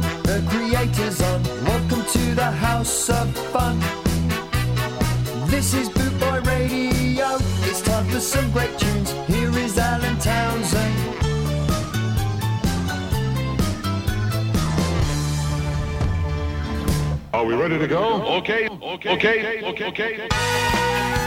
Fun. The creator's on. Welcome to the house of fun. This is Boot Boy Radio. It's time for some great tunes. Here is Alan Townsend. Are we ready to go? Okay, okay, okay, okay, okay. It's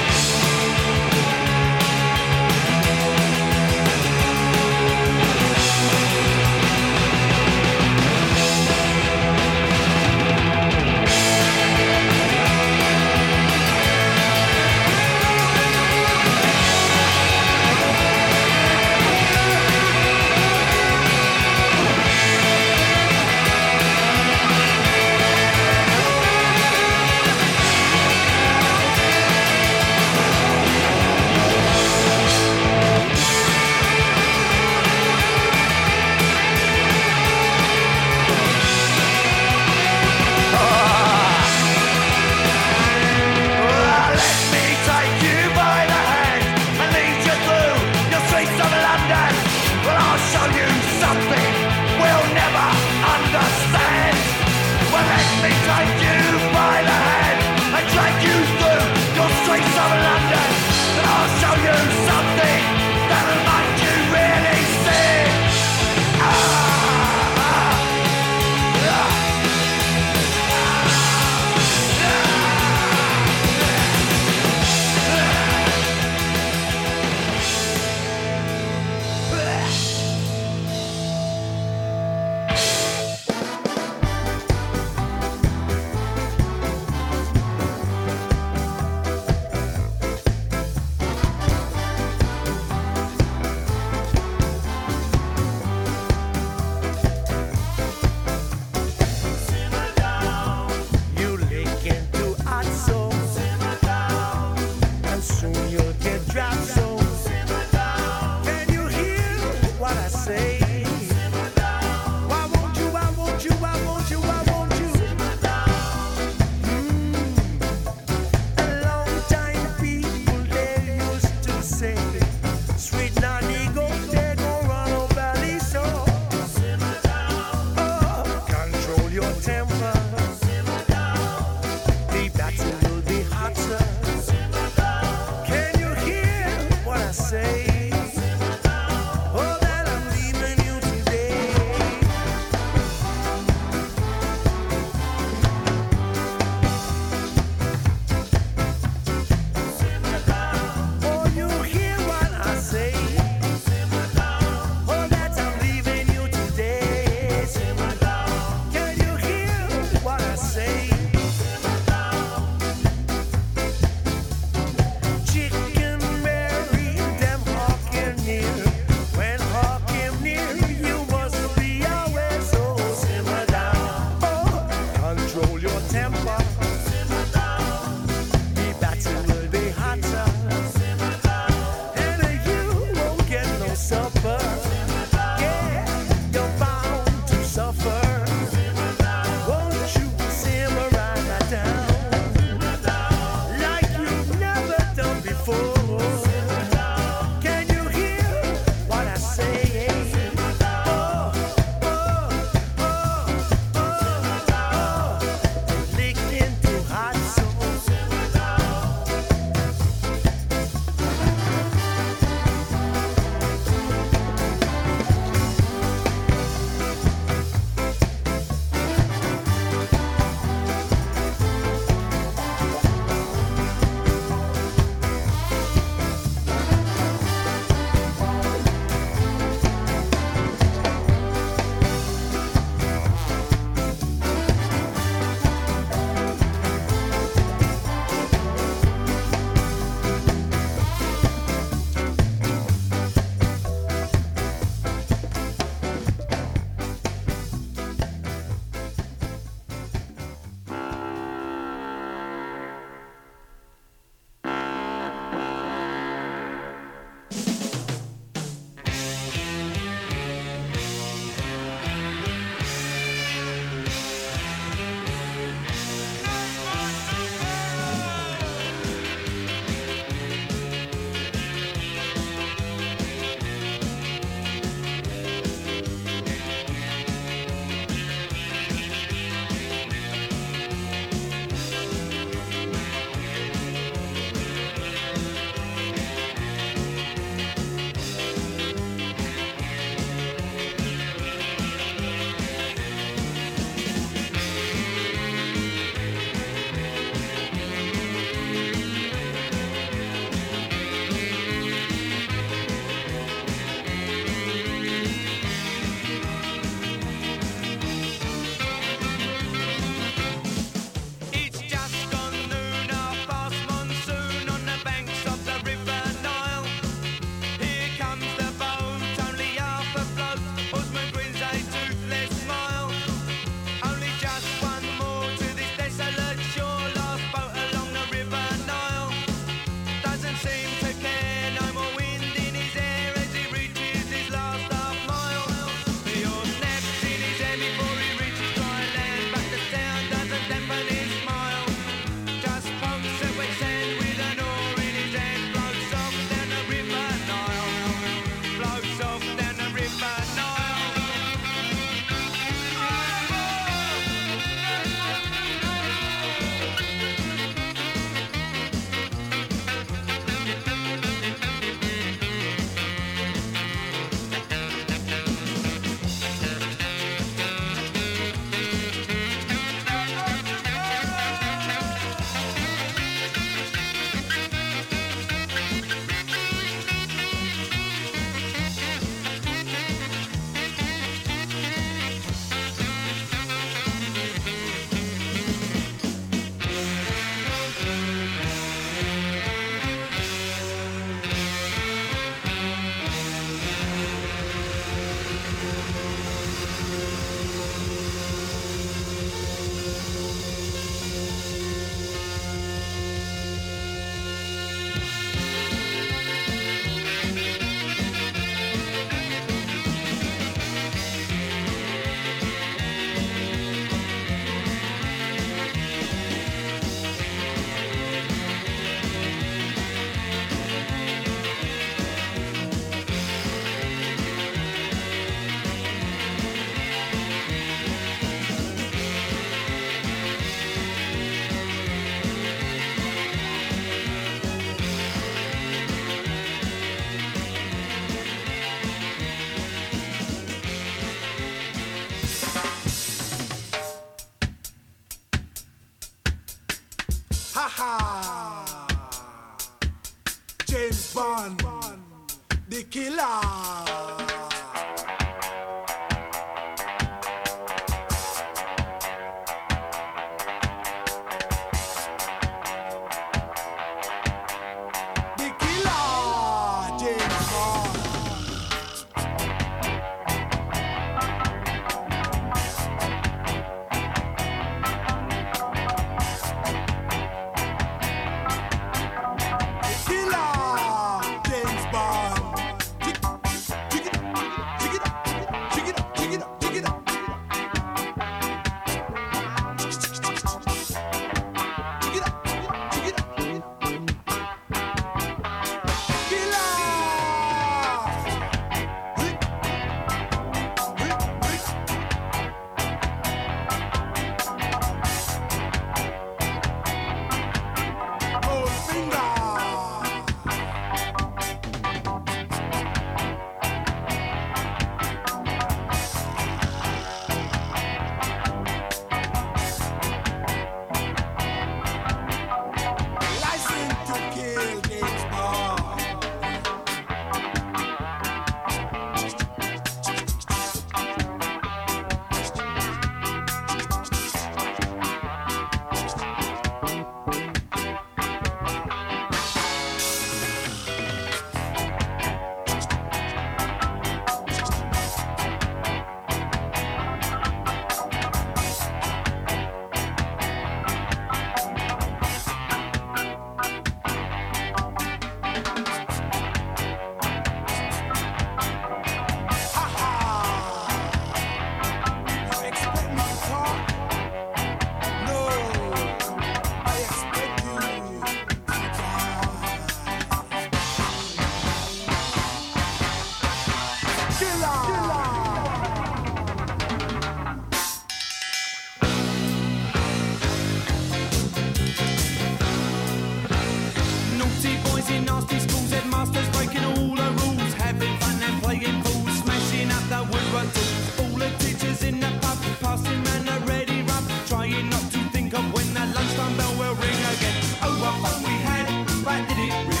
did it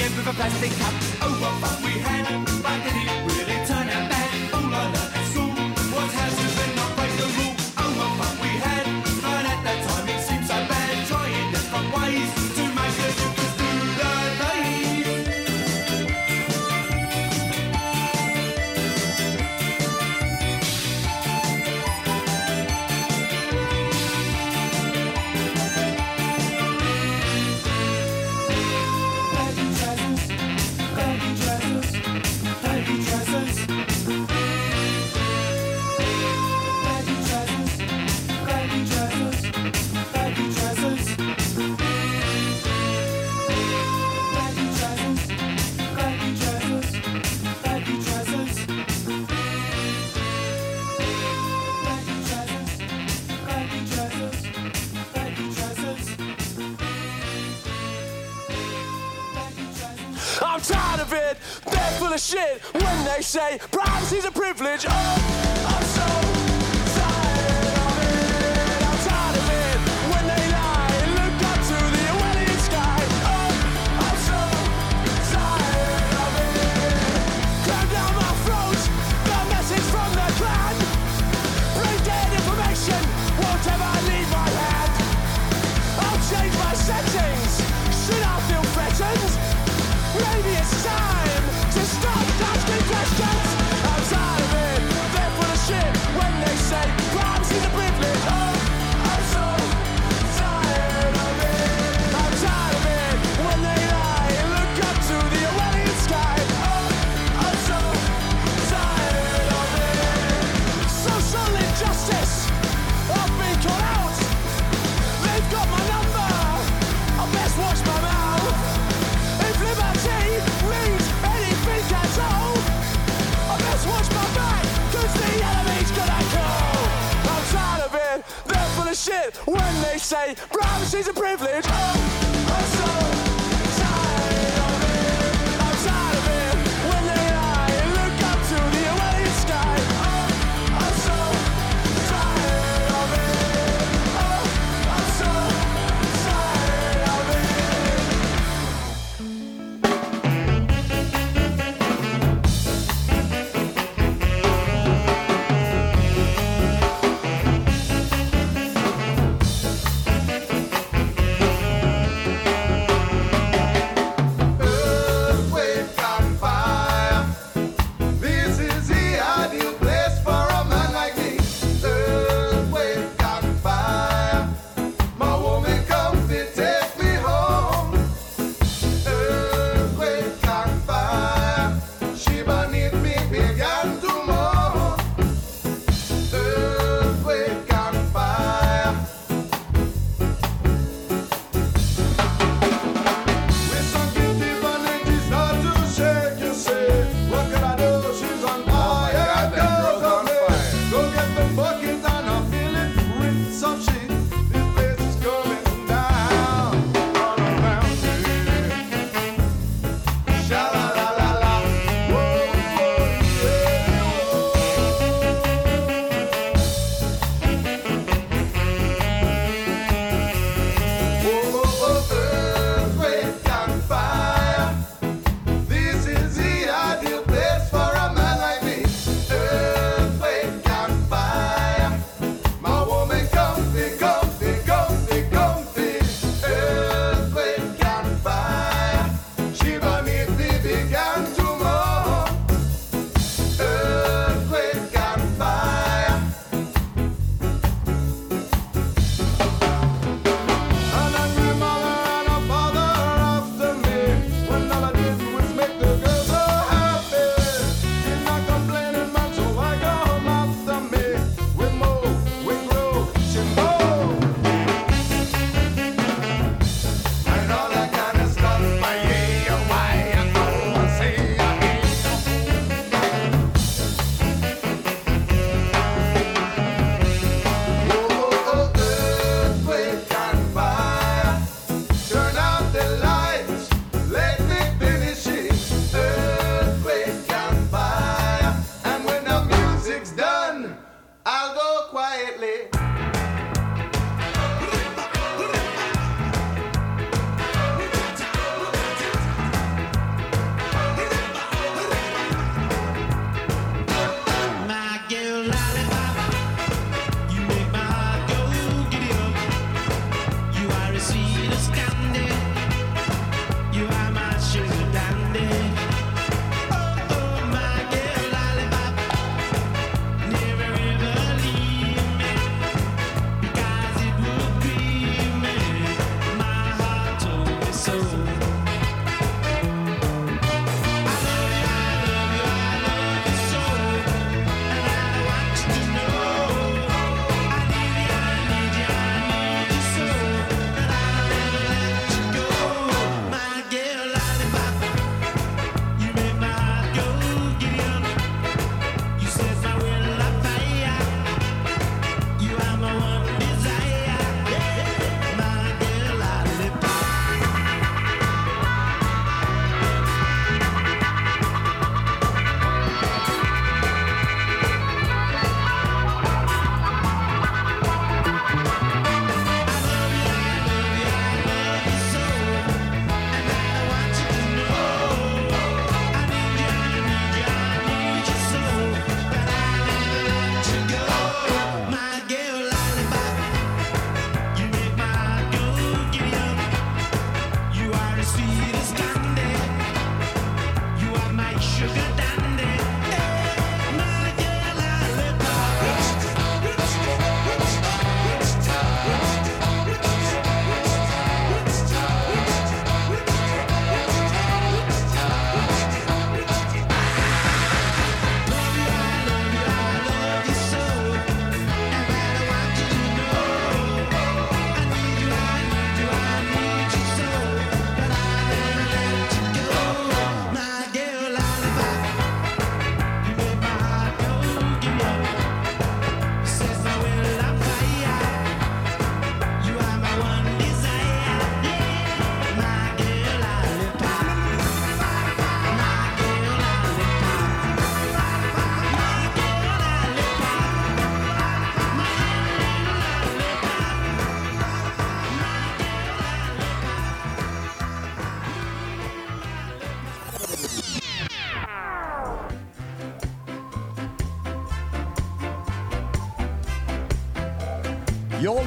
the end of a plastic cup. Oh, say privacy's a privilege. Oh.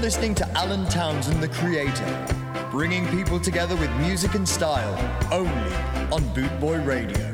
listening to Alan Townsend, the creator, bringing people together with music and style only on Bootboy Radio.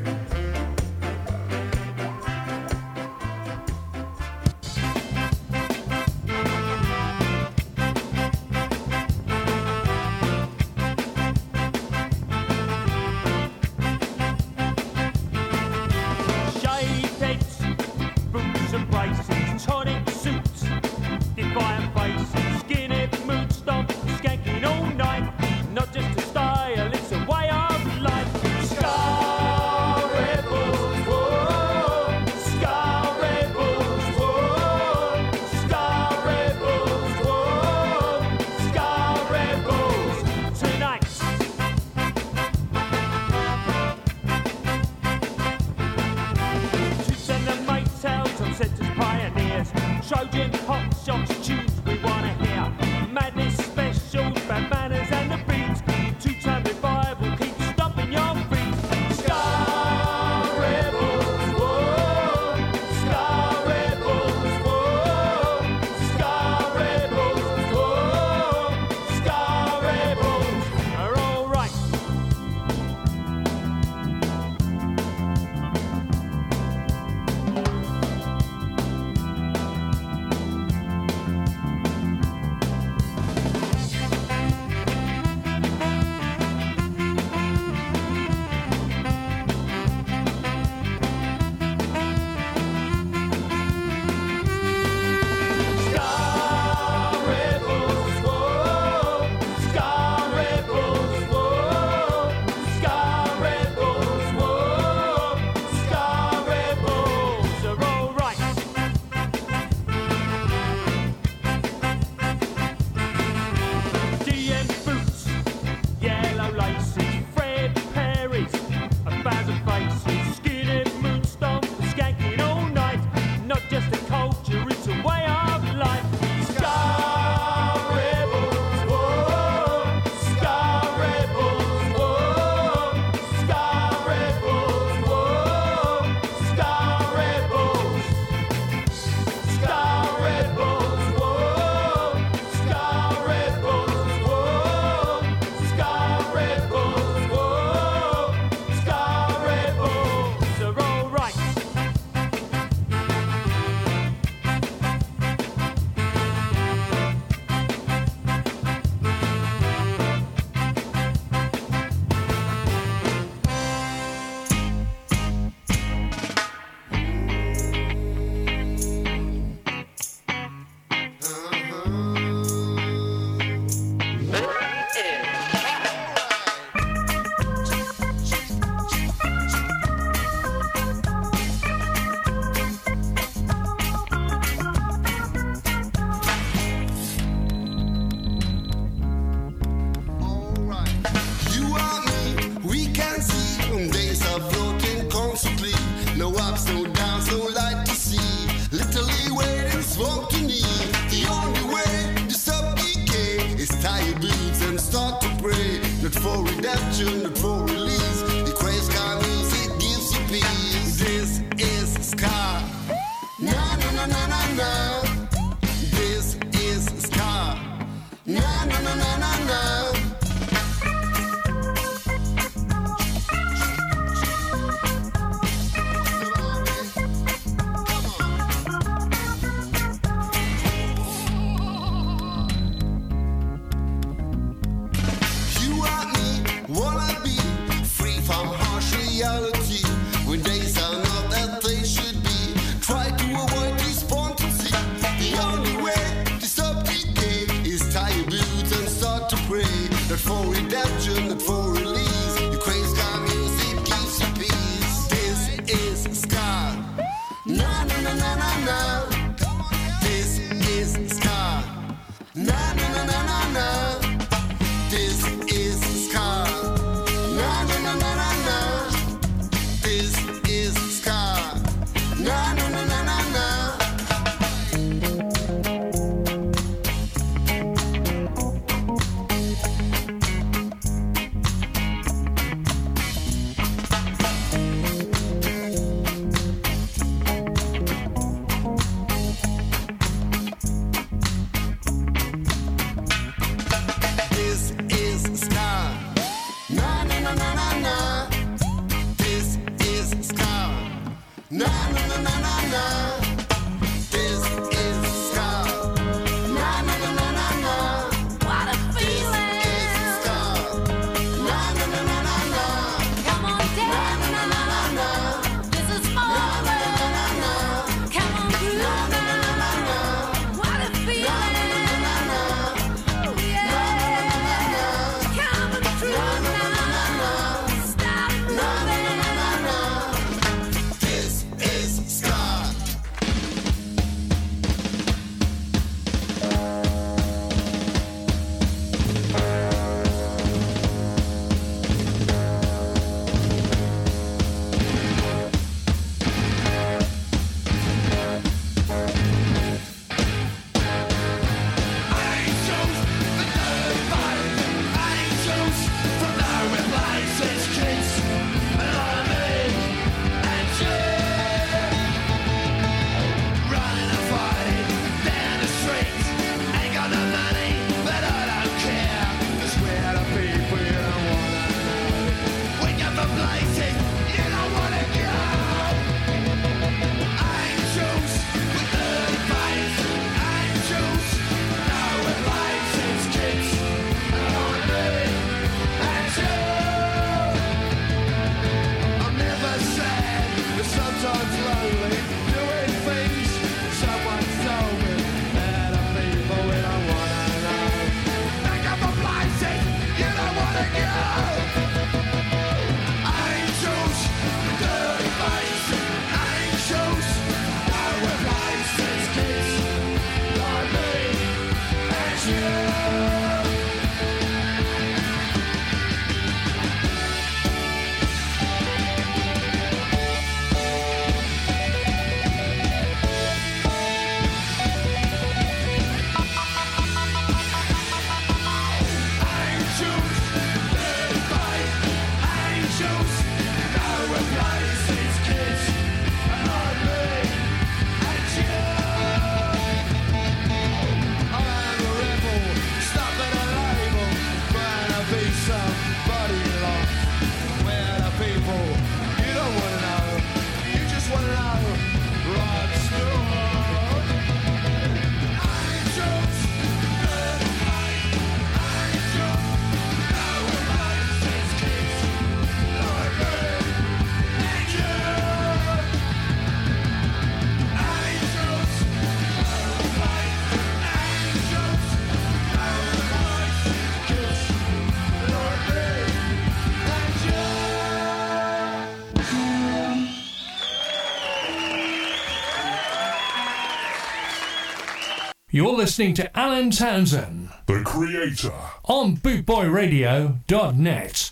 You're listening to Alan Townsend The creator. on bootboyradio.net.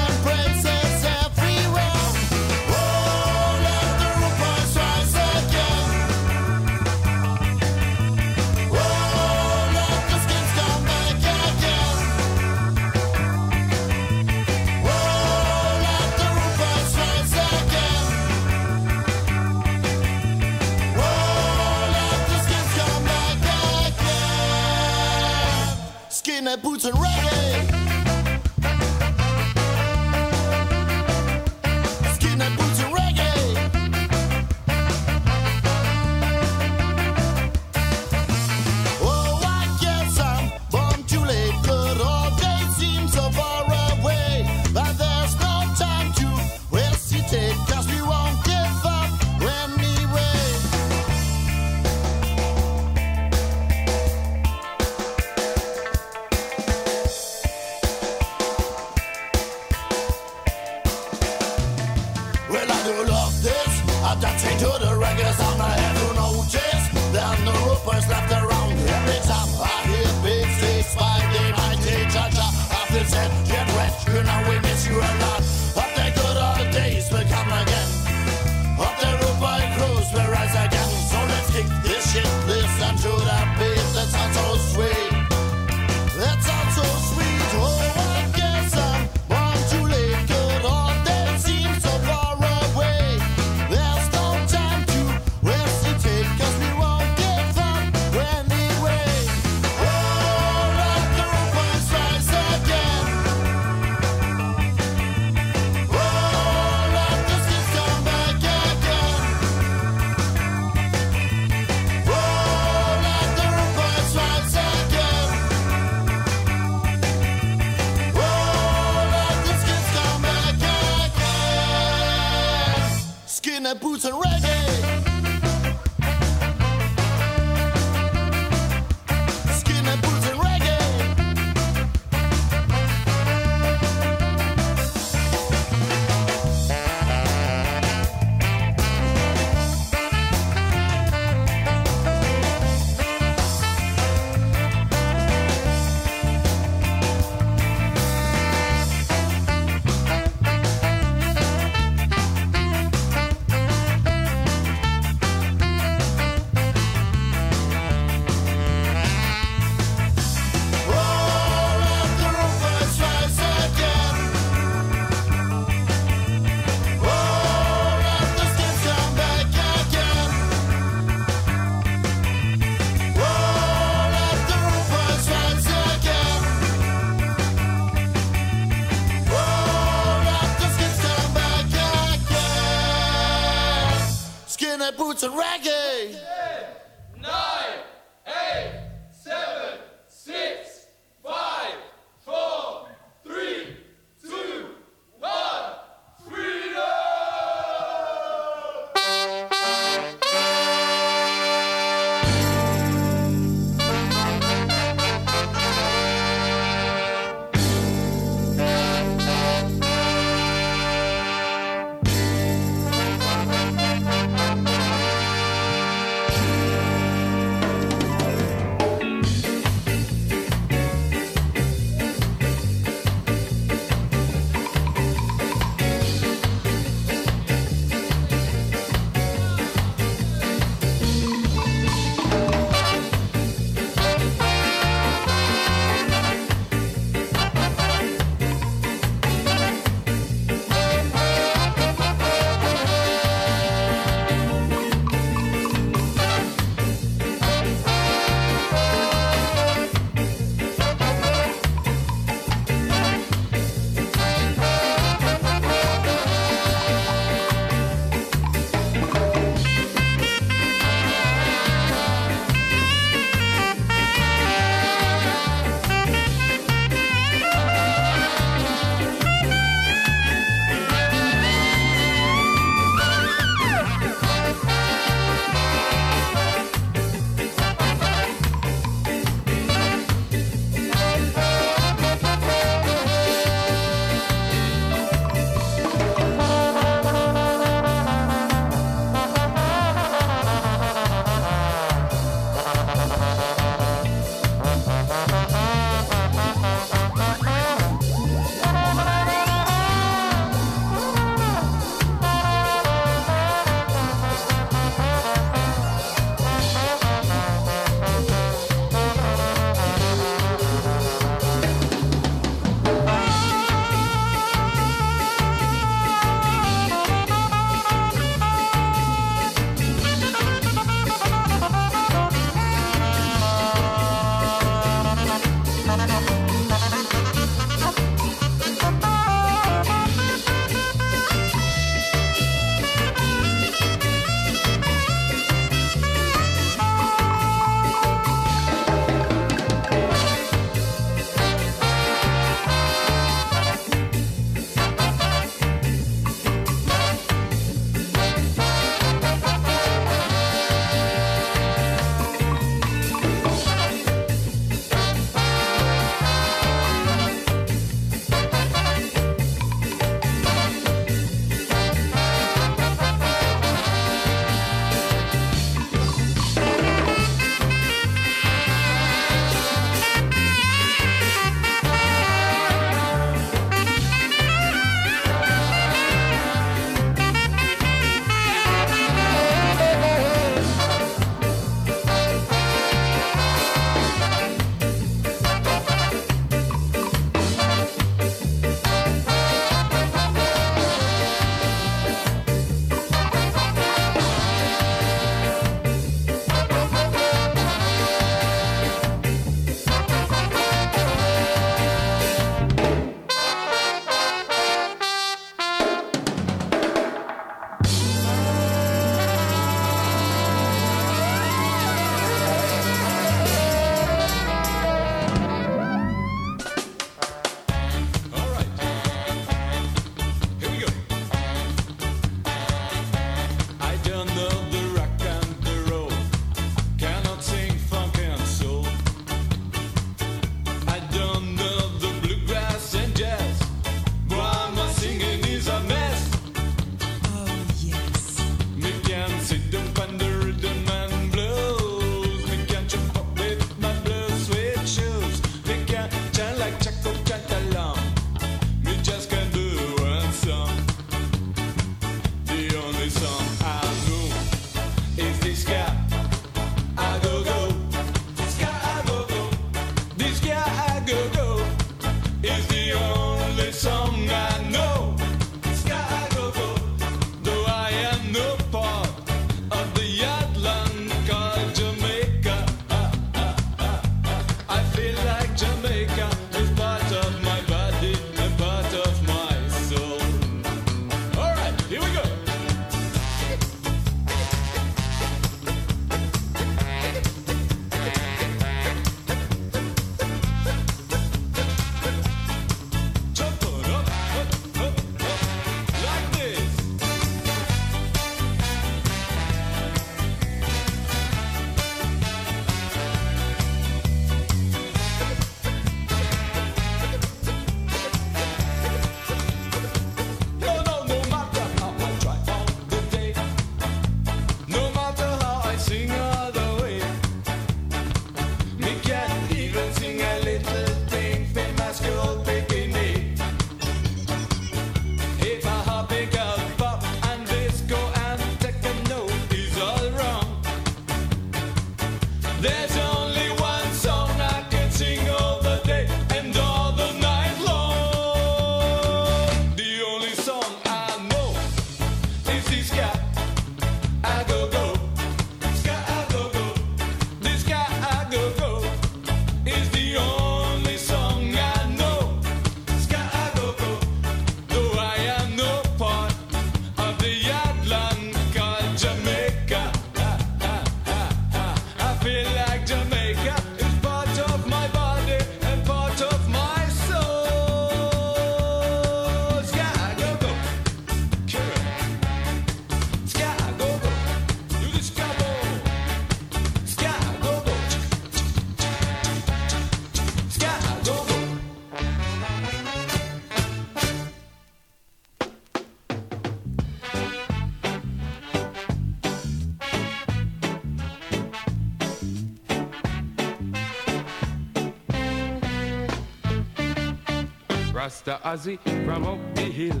Rasta Ossie from up the hill.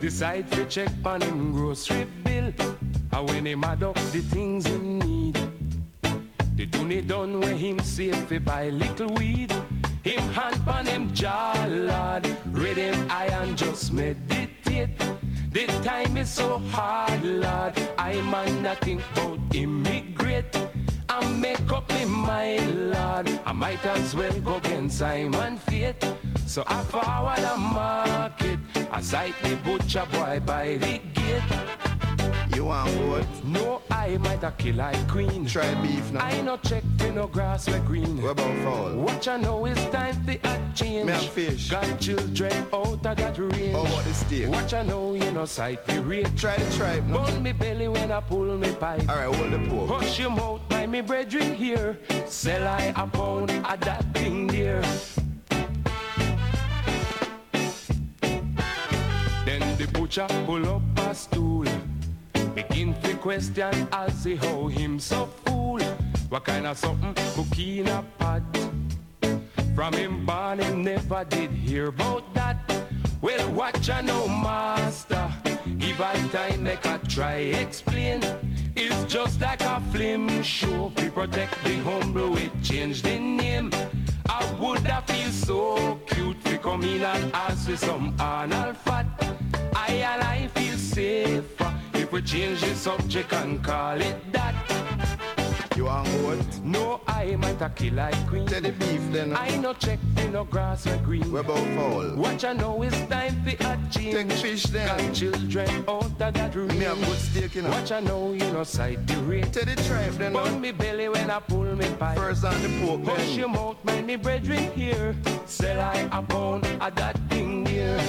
Decide to check on him grocery bill. And when him add up the things him need. The tune done where him save fi buy little weed. Him hand on him jaw, lord. Read him iron, just meditate. The time is so hard, lord. I man nothing but immigrate. I make up my mind, Lord. I might as well go against Simon. So I forward the market. I sight the butcher boy by the gate. You want what? No, I might a kill like queen. Try beef now. I no check for no grass where green. What about fowl? What you know is time for a change. Me have fish. Got children out of that range. How about the steak? What you know, you know, sight the rate. Try the tripe now. Burn me belly when I pull me pipe. Alright, hold the pork. Hush your mouth, by me brethren here. Sell I a pound of that thing there. Butcher pull up a stool. Begin to question as he how him so fool. What kind of something cookie in a pot? From him born him never did hear about that. Well, watch I know, master. Give I time, make I try explain. It's just like a film show. We protect the humble, we change the name. I would have feel so cute if to come in and ask for some anal fat. I and I feel safer if we change the subject and call it that. You want what? No, I might a kill like queen. Tell the beef then. I no check for no grass or green. What about fowl? What you know is time for a change. Take fish then. Got children out of that room. Me have good steak, you know. What you know, you know, sight the rate. Tell the tripe then. Burn me belly when I pull me pipe. First on the pork Hush then. your mouth, mind me brethren here. Sell I a pound of that thing there.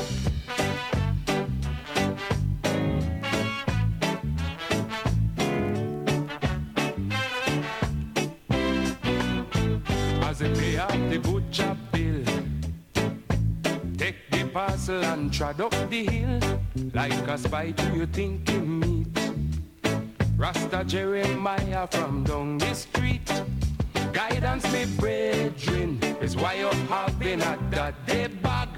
The butcher bill, take the parcel and trod up the hill. Like a spy to you think you meet. Rasta Jeremiah from down the street. Guidance, me brethren, is why you have been at that day bag.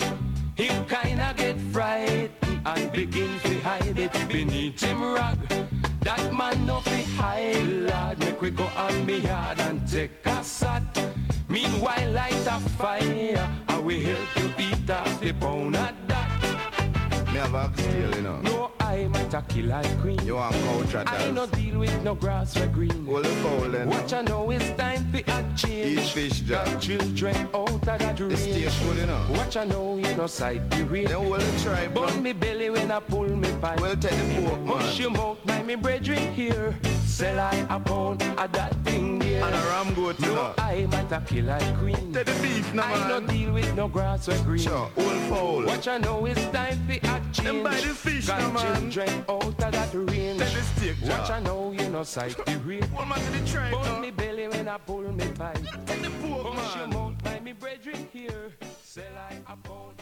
Him kinda get frightened and begin to hide it beneath him rag. That man no fi hide, lad. Make we go on me yard and take a sat. Meanwhile, light a fire. I will help you beat up the pound of that. Me have oxtail, you know. No, I might a kill like queen. You want couch at I no deal with no grass or green. Hold the fowl then. What know is time for a change. Eat fish, Got Jack. children out of that range. steak good, you know. What you know, you know, sight the rate. Then hold the tripe Burn me belly when I pull me pipe. Well, take the pork, man. your mouth, my me brethren here. Sell I a pound of that thing there. And a ram goat, you No, know. I might a kill like queen. Take the beef now, I no deal with no grass or green. Sure, hold fowl. What you know is time for a change. Them buy the fish Got now, man. Children out of that range. The steak, What know, you know, sight the rate. One man to the Burn now. me belly when I pull me pipe. Take the pork, Hush your man. mouth by me brethren here. Sell I a pound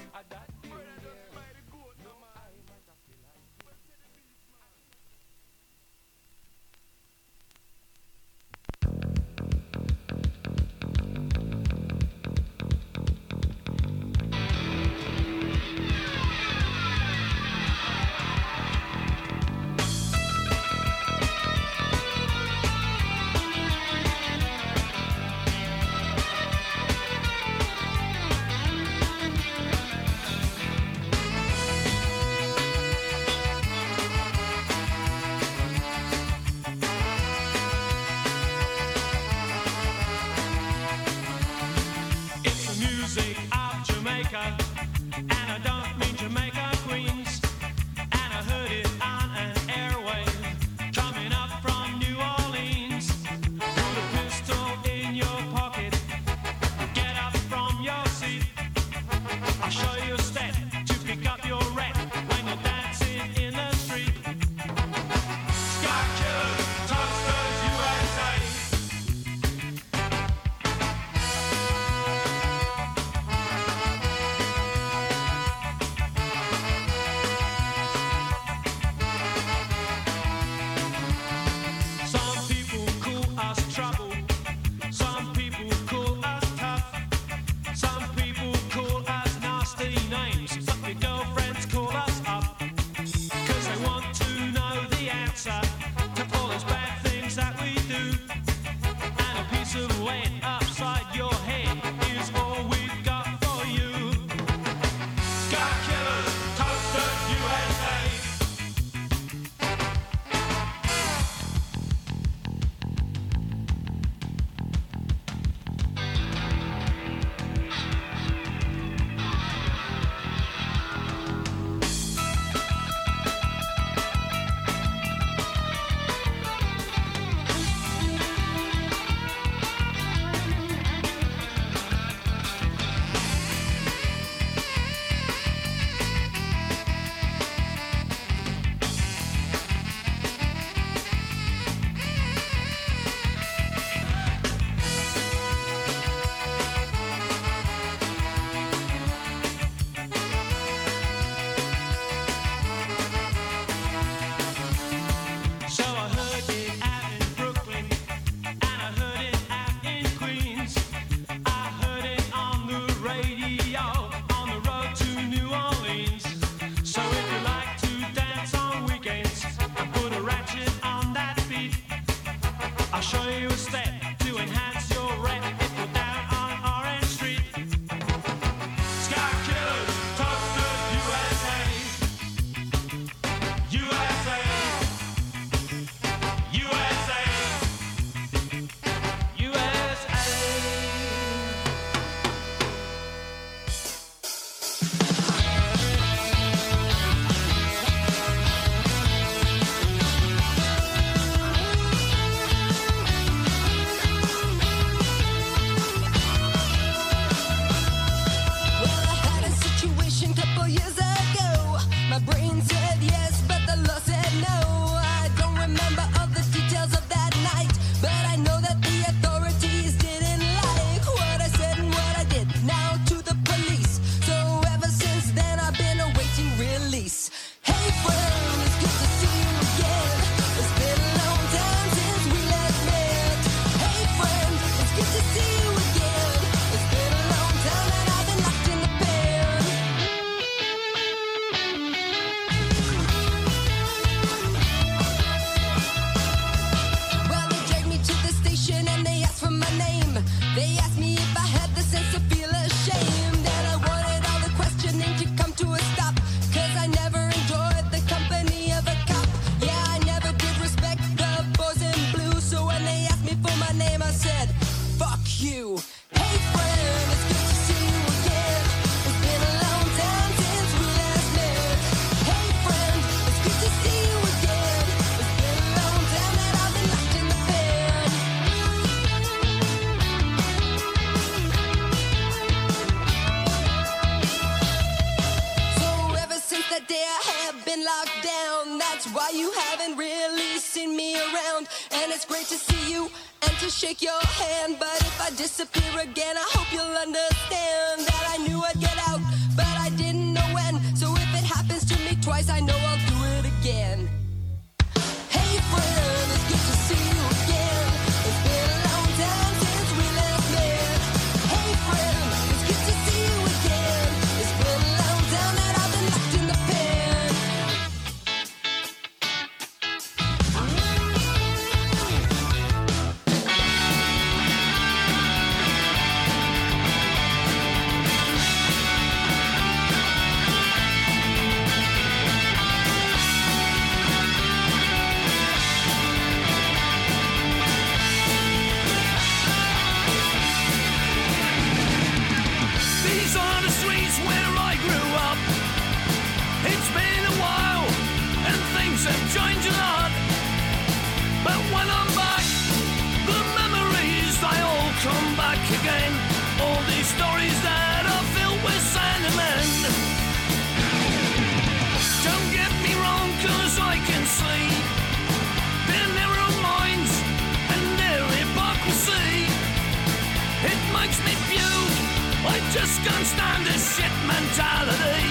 just can't stand this shit mentality.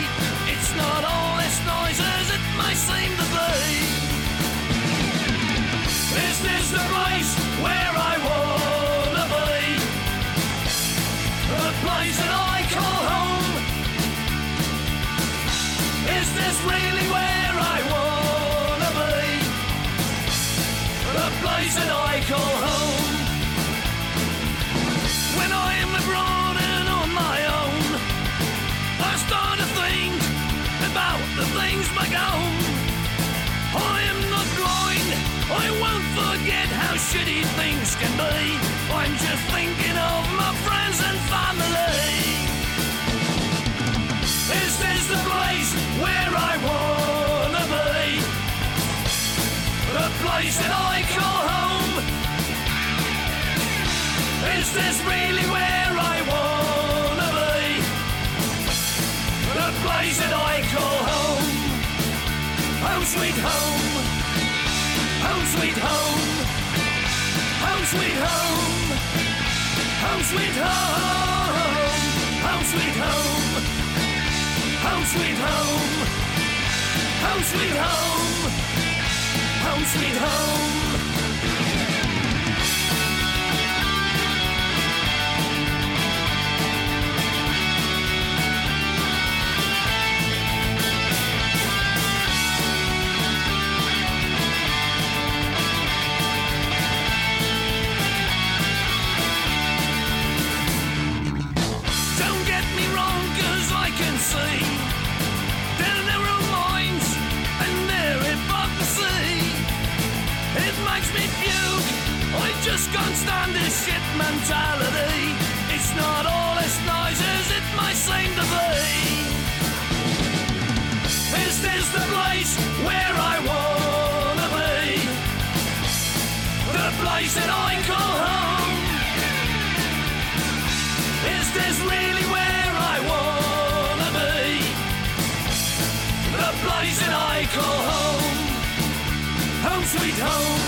It's not all this noise as it might seem to be. Is this the place where I was? shitty things can be. I'm just thinking of my friends and family. This is the place where I wanna be. The place that I call home. Is this really where I wanna be? The place that I call home. Home sweet home. Home sweet home sweet home. Home sweet home. Home sweet home. Home sweet home. Home sweet home. Home sweet home. Can't stand this shit mentality. It's not all as nice as it might seem to be. Is this the place where I wanna be? The place that I call home. Is this really where I wanna be? The place that I call home. Home sweet home.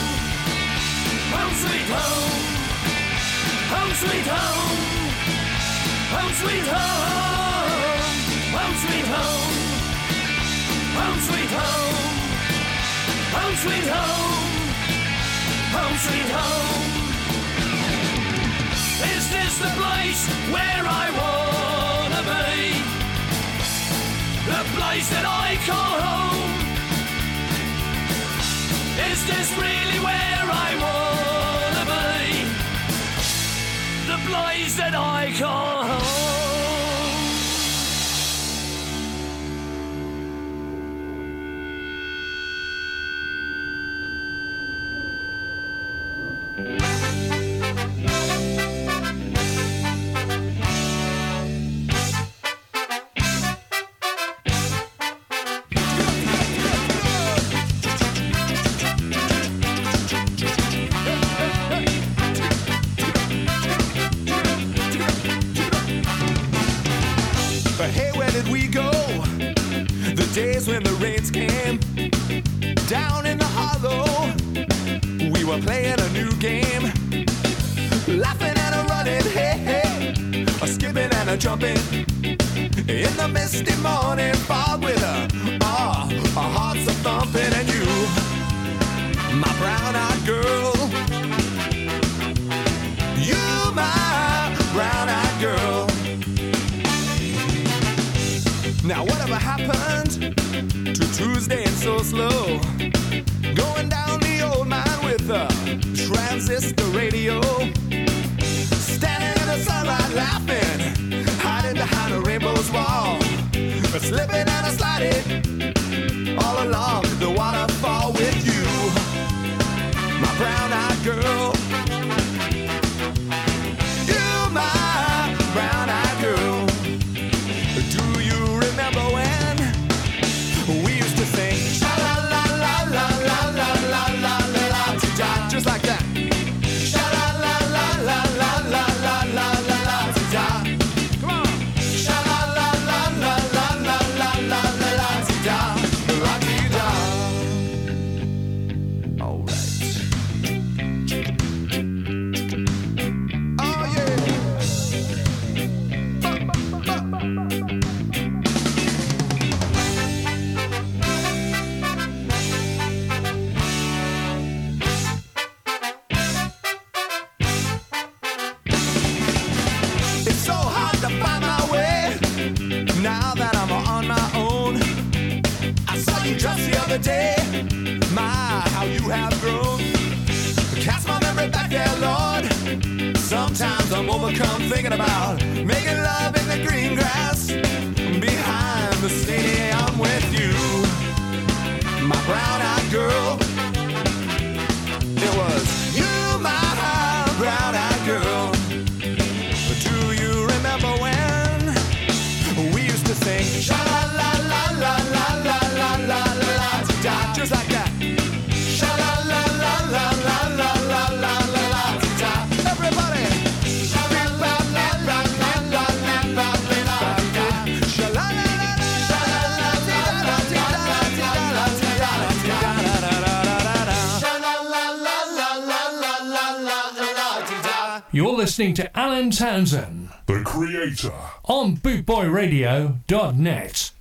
Sweet home. Home sweet home. Home sweet home. Home sweet home. Home sweet home. Home sweet home. Home sweet home. Is this the place where I wanna be? The place that I call home. Is this really where I wanna place that I call home. In the misty morning fog with a, ah, our hearts a thumping, and you, my brown-eyed girl, you, my brown-eyed girl. Now whatever happened to Tuesday and so slow? Going down the old mine with a transistor radio. Slipping and a sliding all along the waterfall with you. My brown-eyed girl. Townsend The creator. on bootboyradio.net.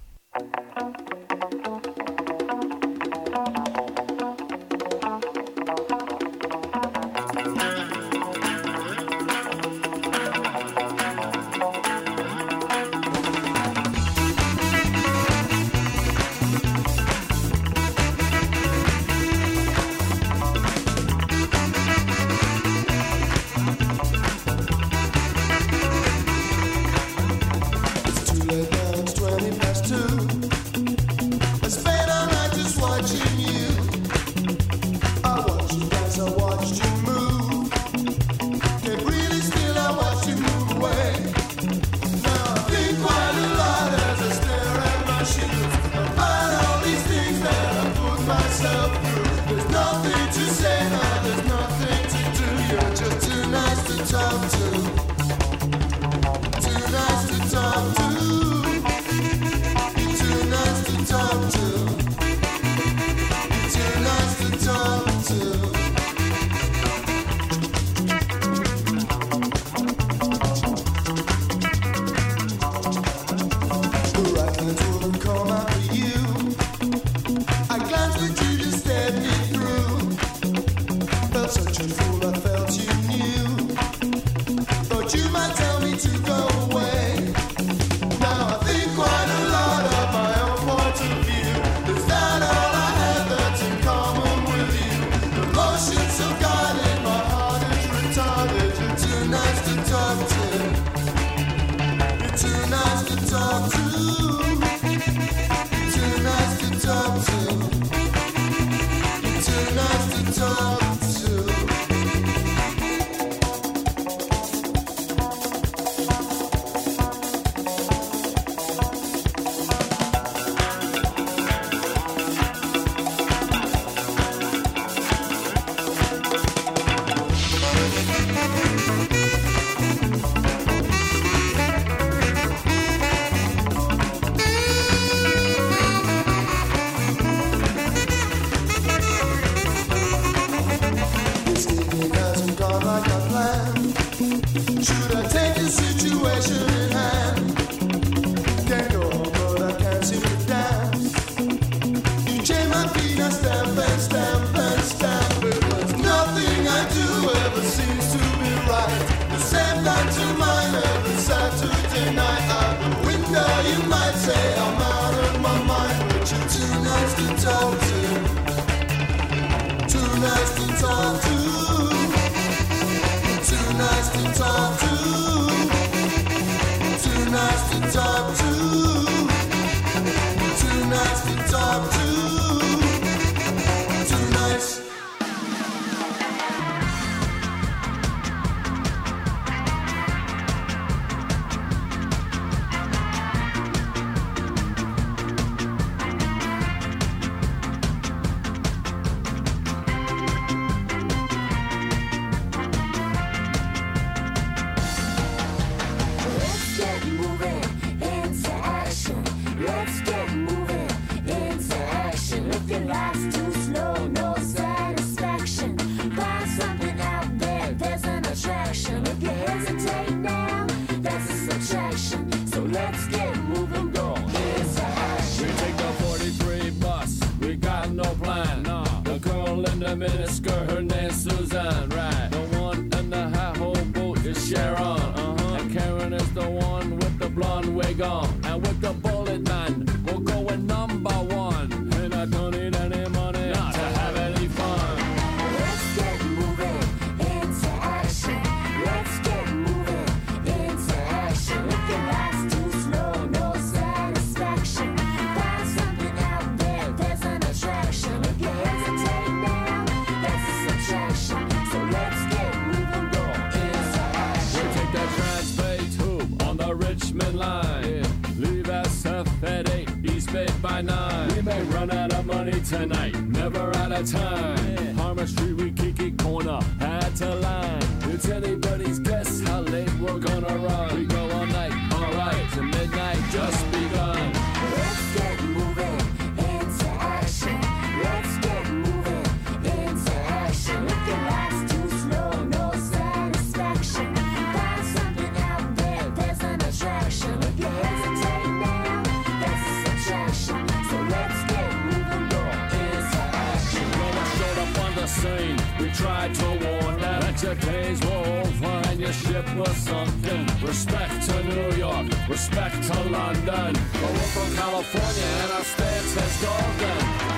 days were over and your ship was sunken. Respect to New York, respect to London. But we're from California and our stance has golden.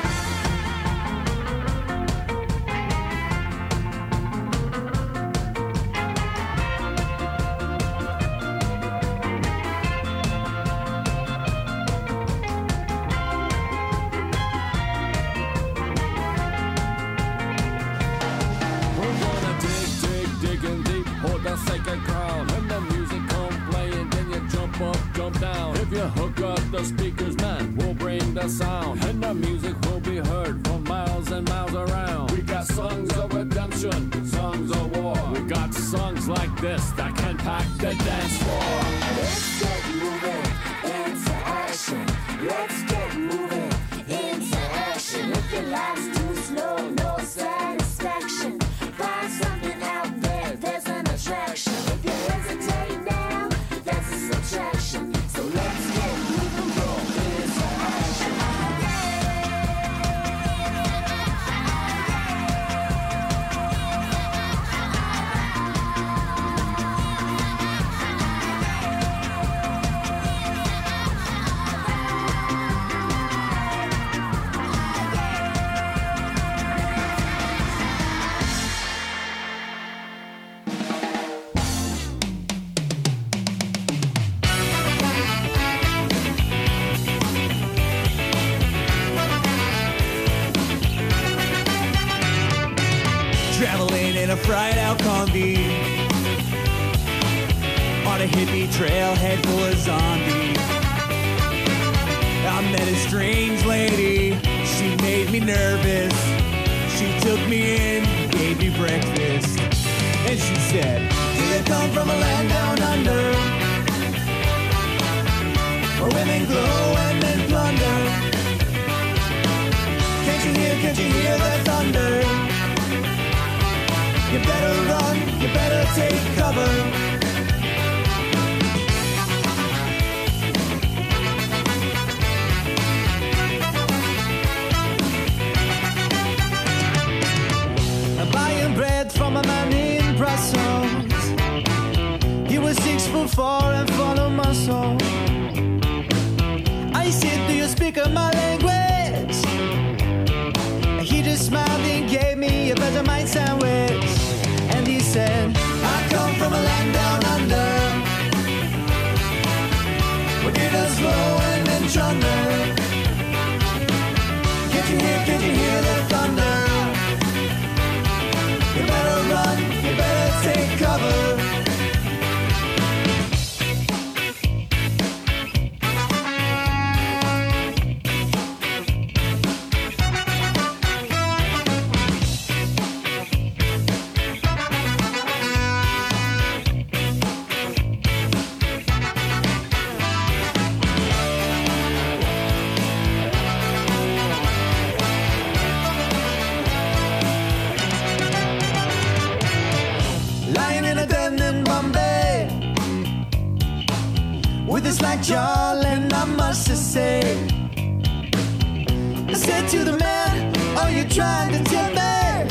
to the man, or you're trying to temper.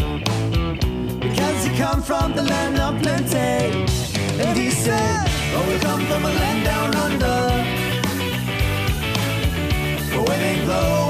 Because you come from the land of plenty. And he said, Oh, we come from a land down under. where when they blow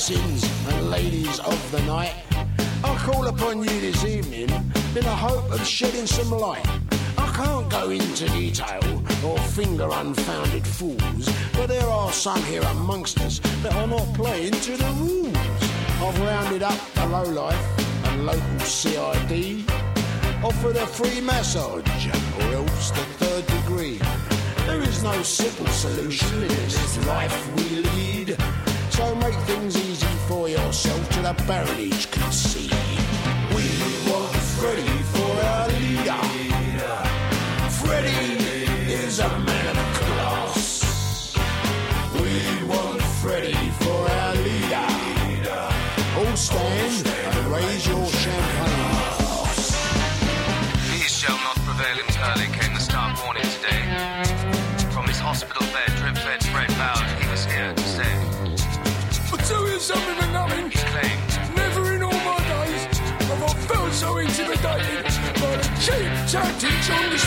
assassins and ladies of the night, I call upon you this evening in the hope of shedding some light. I can't go into detail or finger unfounded fools, but there are some here amongst us that are not playing to the rules. I've rounded up the lowlife and local CID, offered a free massage or else the third degree. There is no simple solution in this life we the baronage cheap tactics on display.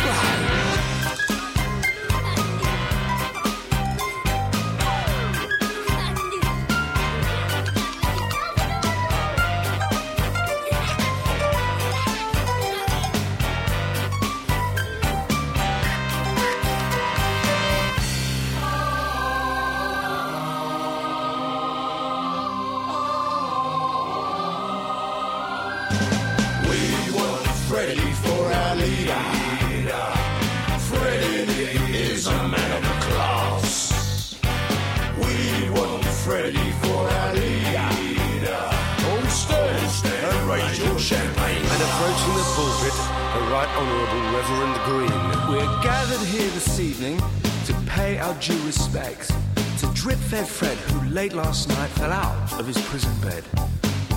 Late last night fell out of his prison bed.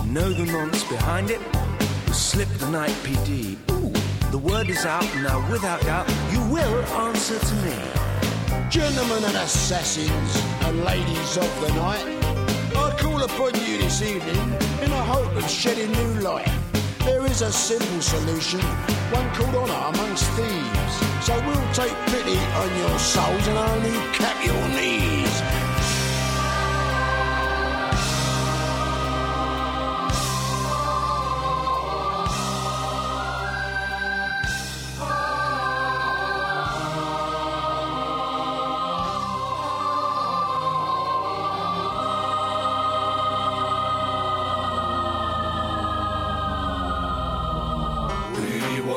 Know the nonce behind it? Who slipped the night PD. Ooh, the word is out now, without doubt, you will answer to me. Gentlemen and assassins and ladies of the night, I call upon you this evening in the hope of shedding new light. There is a simple solution, one called honour amongst thieves. So we'll take pity on your souls and only cap your knees.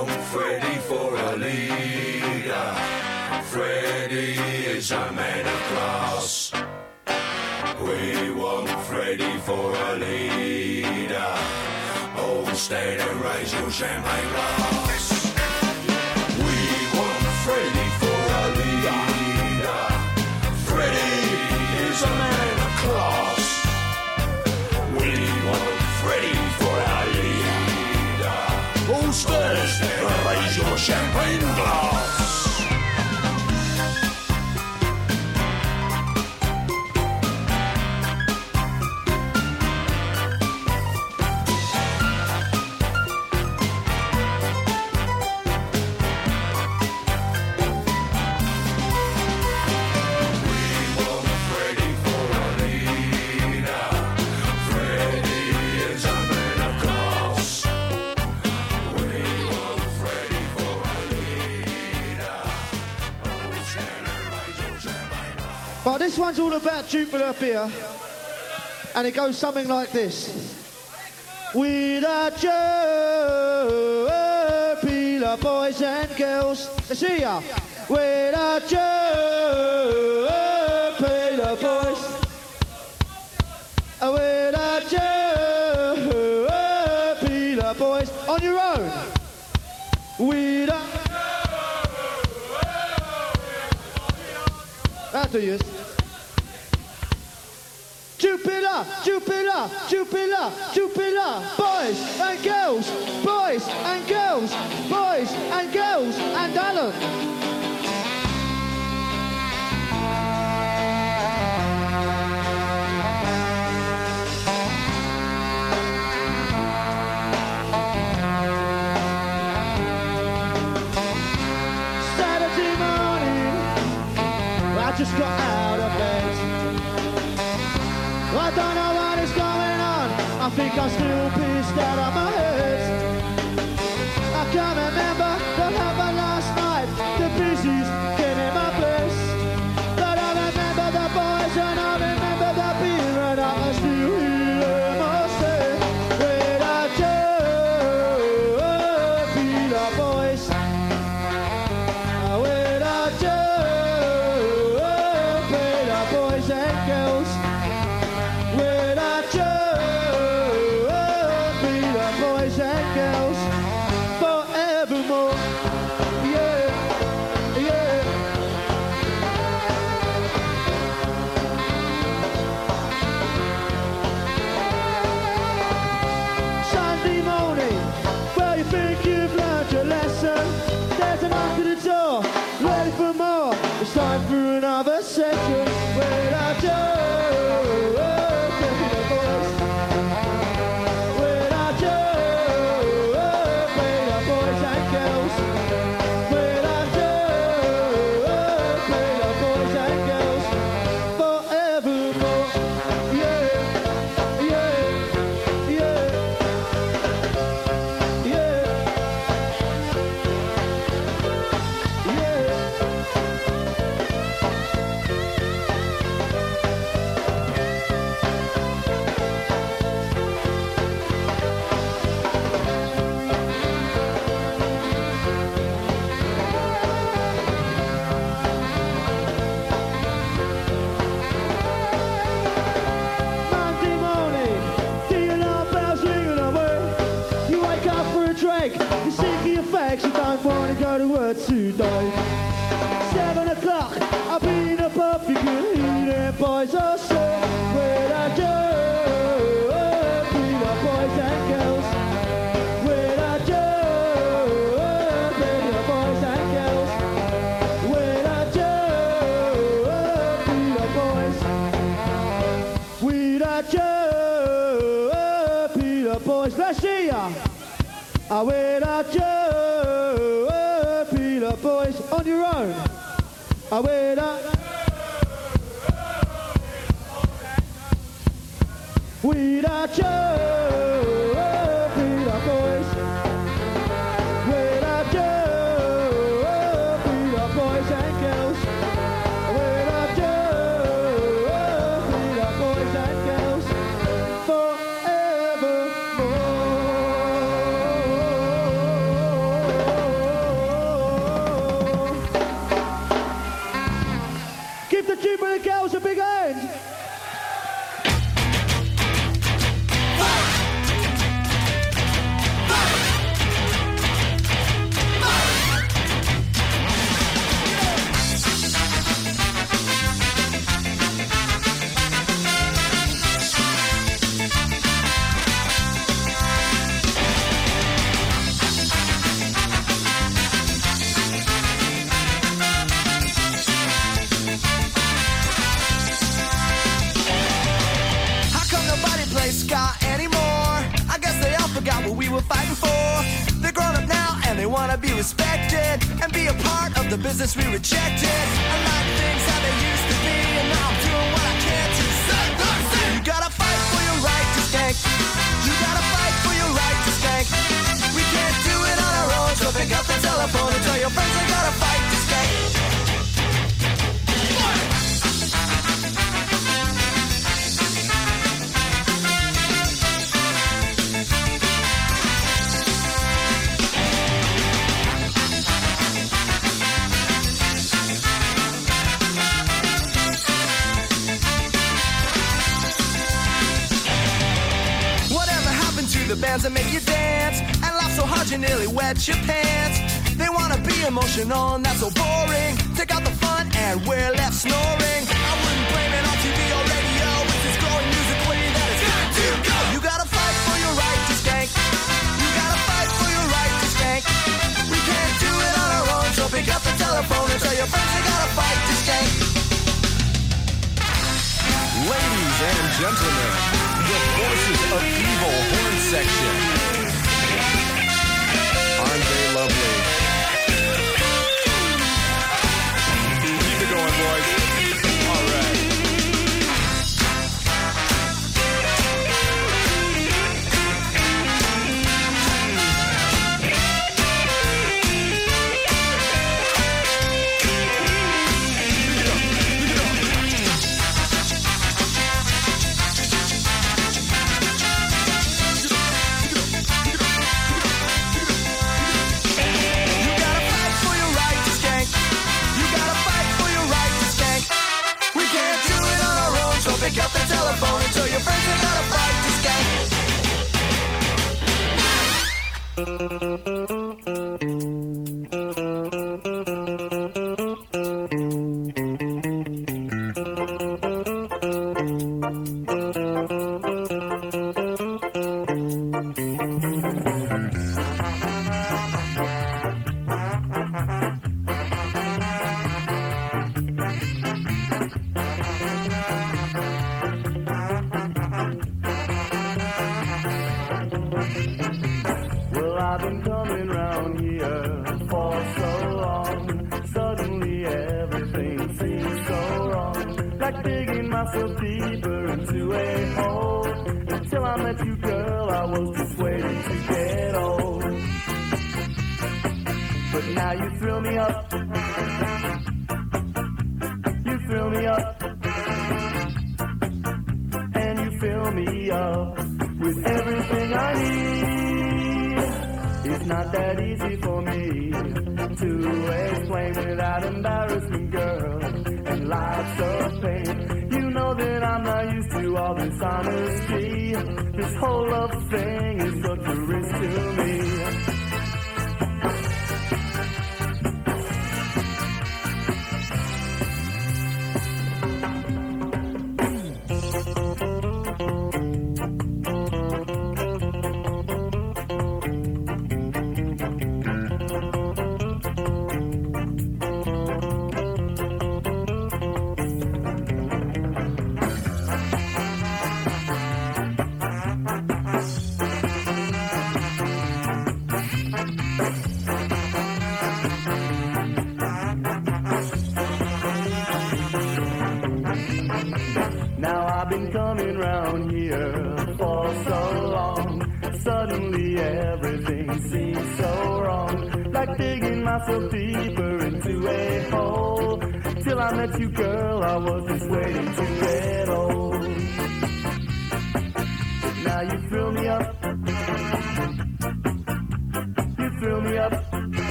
Want Freddy for a leader. Freddy is a man of class. We want Freddy for a leader. All stand and raise your champagne glass. We want Freddy for a leader. Freddy is a man of class. We want Freddy for our leader. All stand champagne one's all about Jupiler, beer, and it goes something like this. Without you, Jupiler boys and girls. Let's hear ya. Without you, Jupiler boys. Without you, boys. On your own. Without. That'll do you. Jupiler, Jupiler, Jupiler, boys and girls, boys and girls, boys and girls, and Alan. because they're I don't want to die. Mira,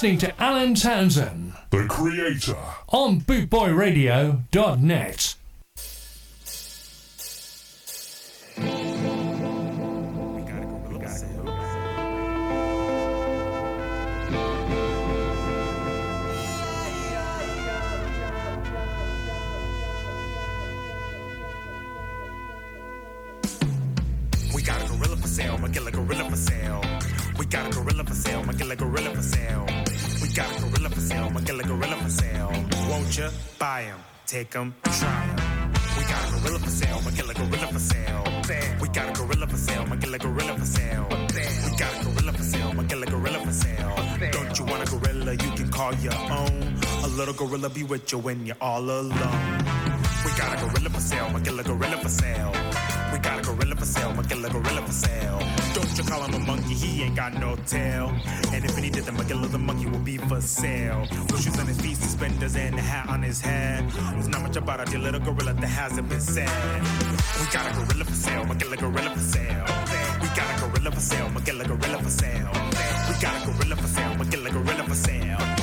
Listening to Alan Townsend, the creator, on bootboyradio.net. You buy him, take him, try him? We got a gorilla for sale, Magilla Gorilla for sale. We got a gorilla for sale, Magilla Gorilla for sale. We got a gorilla for sale, Magilla Gorilla for sale. Don't you want a gorilla you can call your own? A little gorilla be with you when you're all alone. We got a gorilla for sale, Magilla Gorilla for sale. Got a gorilla for sale, Magilla Gorilla for sale. Don't you call him a monkey, he ain't got no tail. And if he did, the killer the monkey will be for sale. With shoes on his feet, suspenders, and a hat on his head. There's not much about a little gorilla that hasn't been said. We got a gorilla for sale, Magilla Gorilla for sale. We got a gorilla for sale, Magilla Gorilla for sale. We got a gorilla for sale, Magilla Gorilla for sale.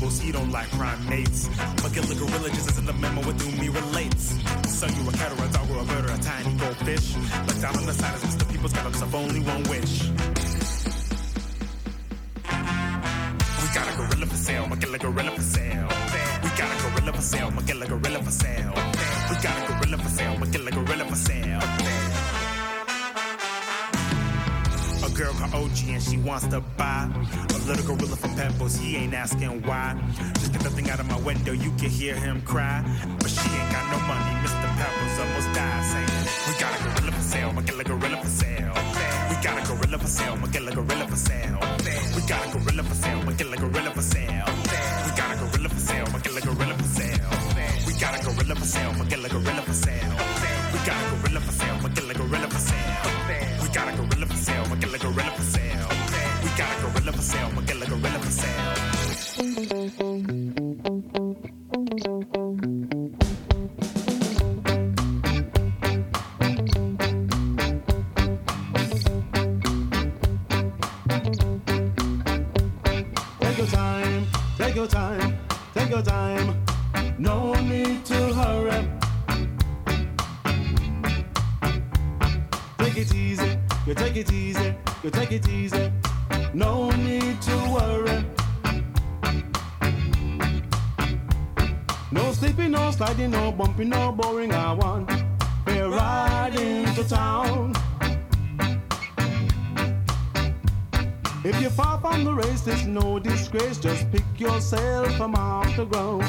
He don't like primates. Magilla Gorilla just isn't the memo with whom he relates. So you a cat or a dog or a bird or a tiny goldfish. But down on the side is Mr. Peebles got himself only one wish. We got a gorilla for sale, Magilla Gorilla for sale. We got a gorilla for sale, Magilla Gorilla for sale. We got a gorilla for sale, Magilla Gorilla for sale. Girl called Ogee and she wants to buy a little gorilla from Peebles. He ain't asking why. Just get the thing out of my window, you can hear him cry. But she ain't got no money. Mr. Peebles almost died saying, We got a gorilla for sale, Magilla Gorilla for sale. We got a gorilla for sale, Magilla Gorilla for sale. We got a gorilla for sale, Magilla Gorilla for sale. We got a gorilla for sale, Magilla Gorilla for sale. We got a gorilla for sale, Magilla Gorilla for sale. We got a gorilla for sale, Magilla Gorilla for sale. We got a gorilla sale, we got a gorilla for sale. We got a gorilla for sale, we got a gorilla for sale. Take your time, take your time. No need to hurry. You take it easy. You take it easy. No need to worry. No sleeping, no sliding, no bumping, no boring. I want. We're riding to town. If you're far from the race, there's no disgrace. Just pick yourself from off the ground.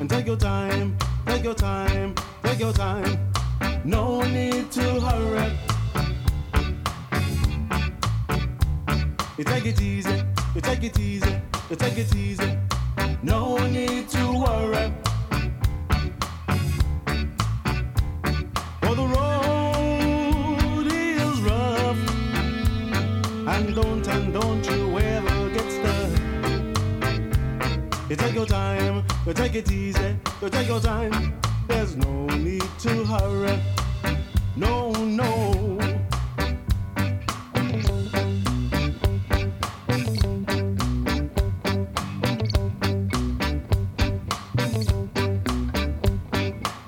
And take your time, take your time, take your time. No need to hurry. You take it easy, you take it easy, you take it easy. No need to worry. For the road is rough. And don't, and don't you ever get stuck. You take your time, you take it easy, you take your time. There's no need to hurry. No, no.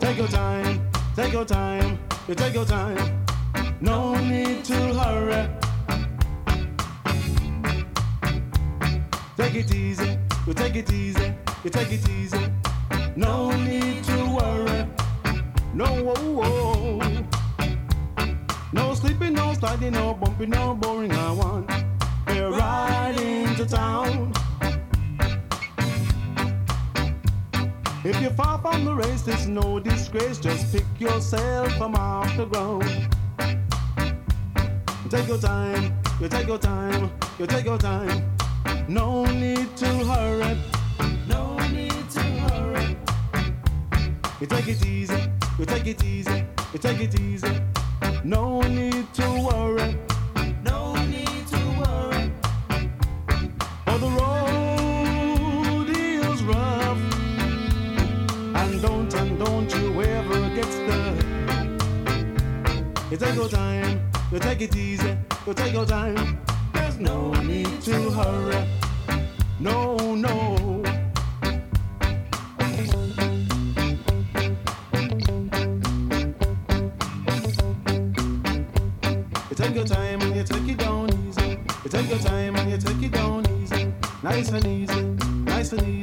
Take your time, take your time, you take your time. No need to hurry. Take it easy, you take it easy, you take it easy. No need to worry. No, whoa, whoa. no sleeping, no sliding, no bumping, no boring. I want. We're riding to town. If you're far from the race, there's no disgrace. Just pick yourself from off the ground. Take your time, you take your time, you take your time. No need to hurry. No You take it easy, you take it easy, you take it easy. No need to worry. No need to worry. For the road is rough. And don't, and don't you ever get stuck. You take your time, you take it easy, you take your time. There's no need to hurry. No, no. Nice and easy, nice and easy.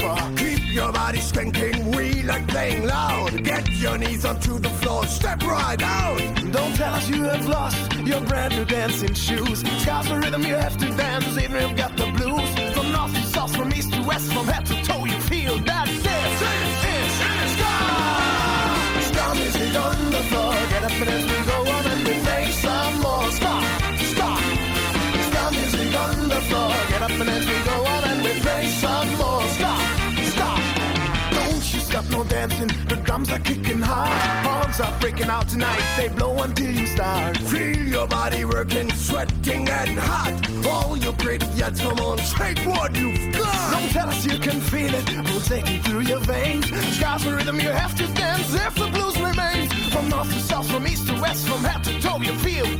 for breaking out tonight. They blow until you start. Feel your body working, sweating and hot. All your pretty yet come on, take what you've got. Don't tell us you can feel it, we'll through your veins. Sky's the rhythm you have to dance if the blues remains. From north to south, from east to west, from head to toe, you feel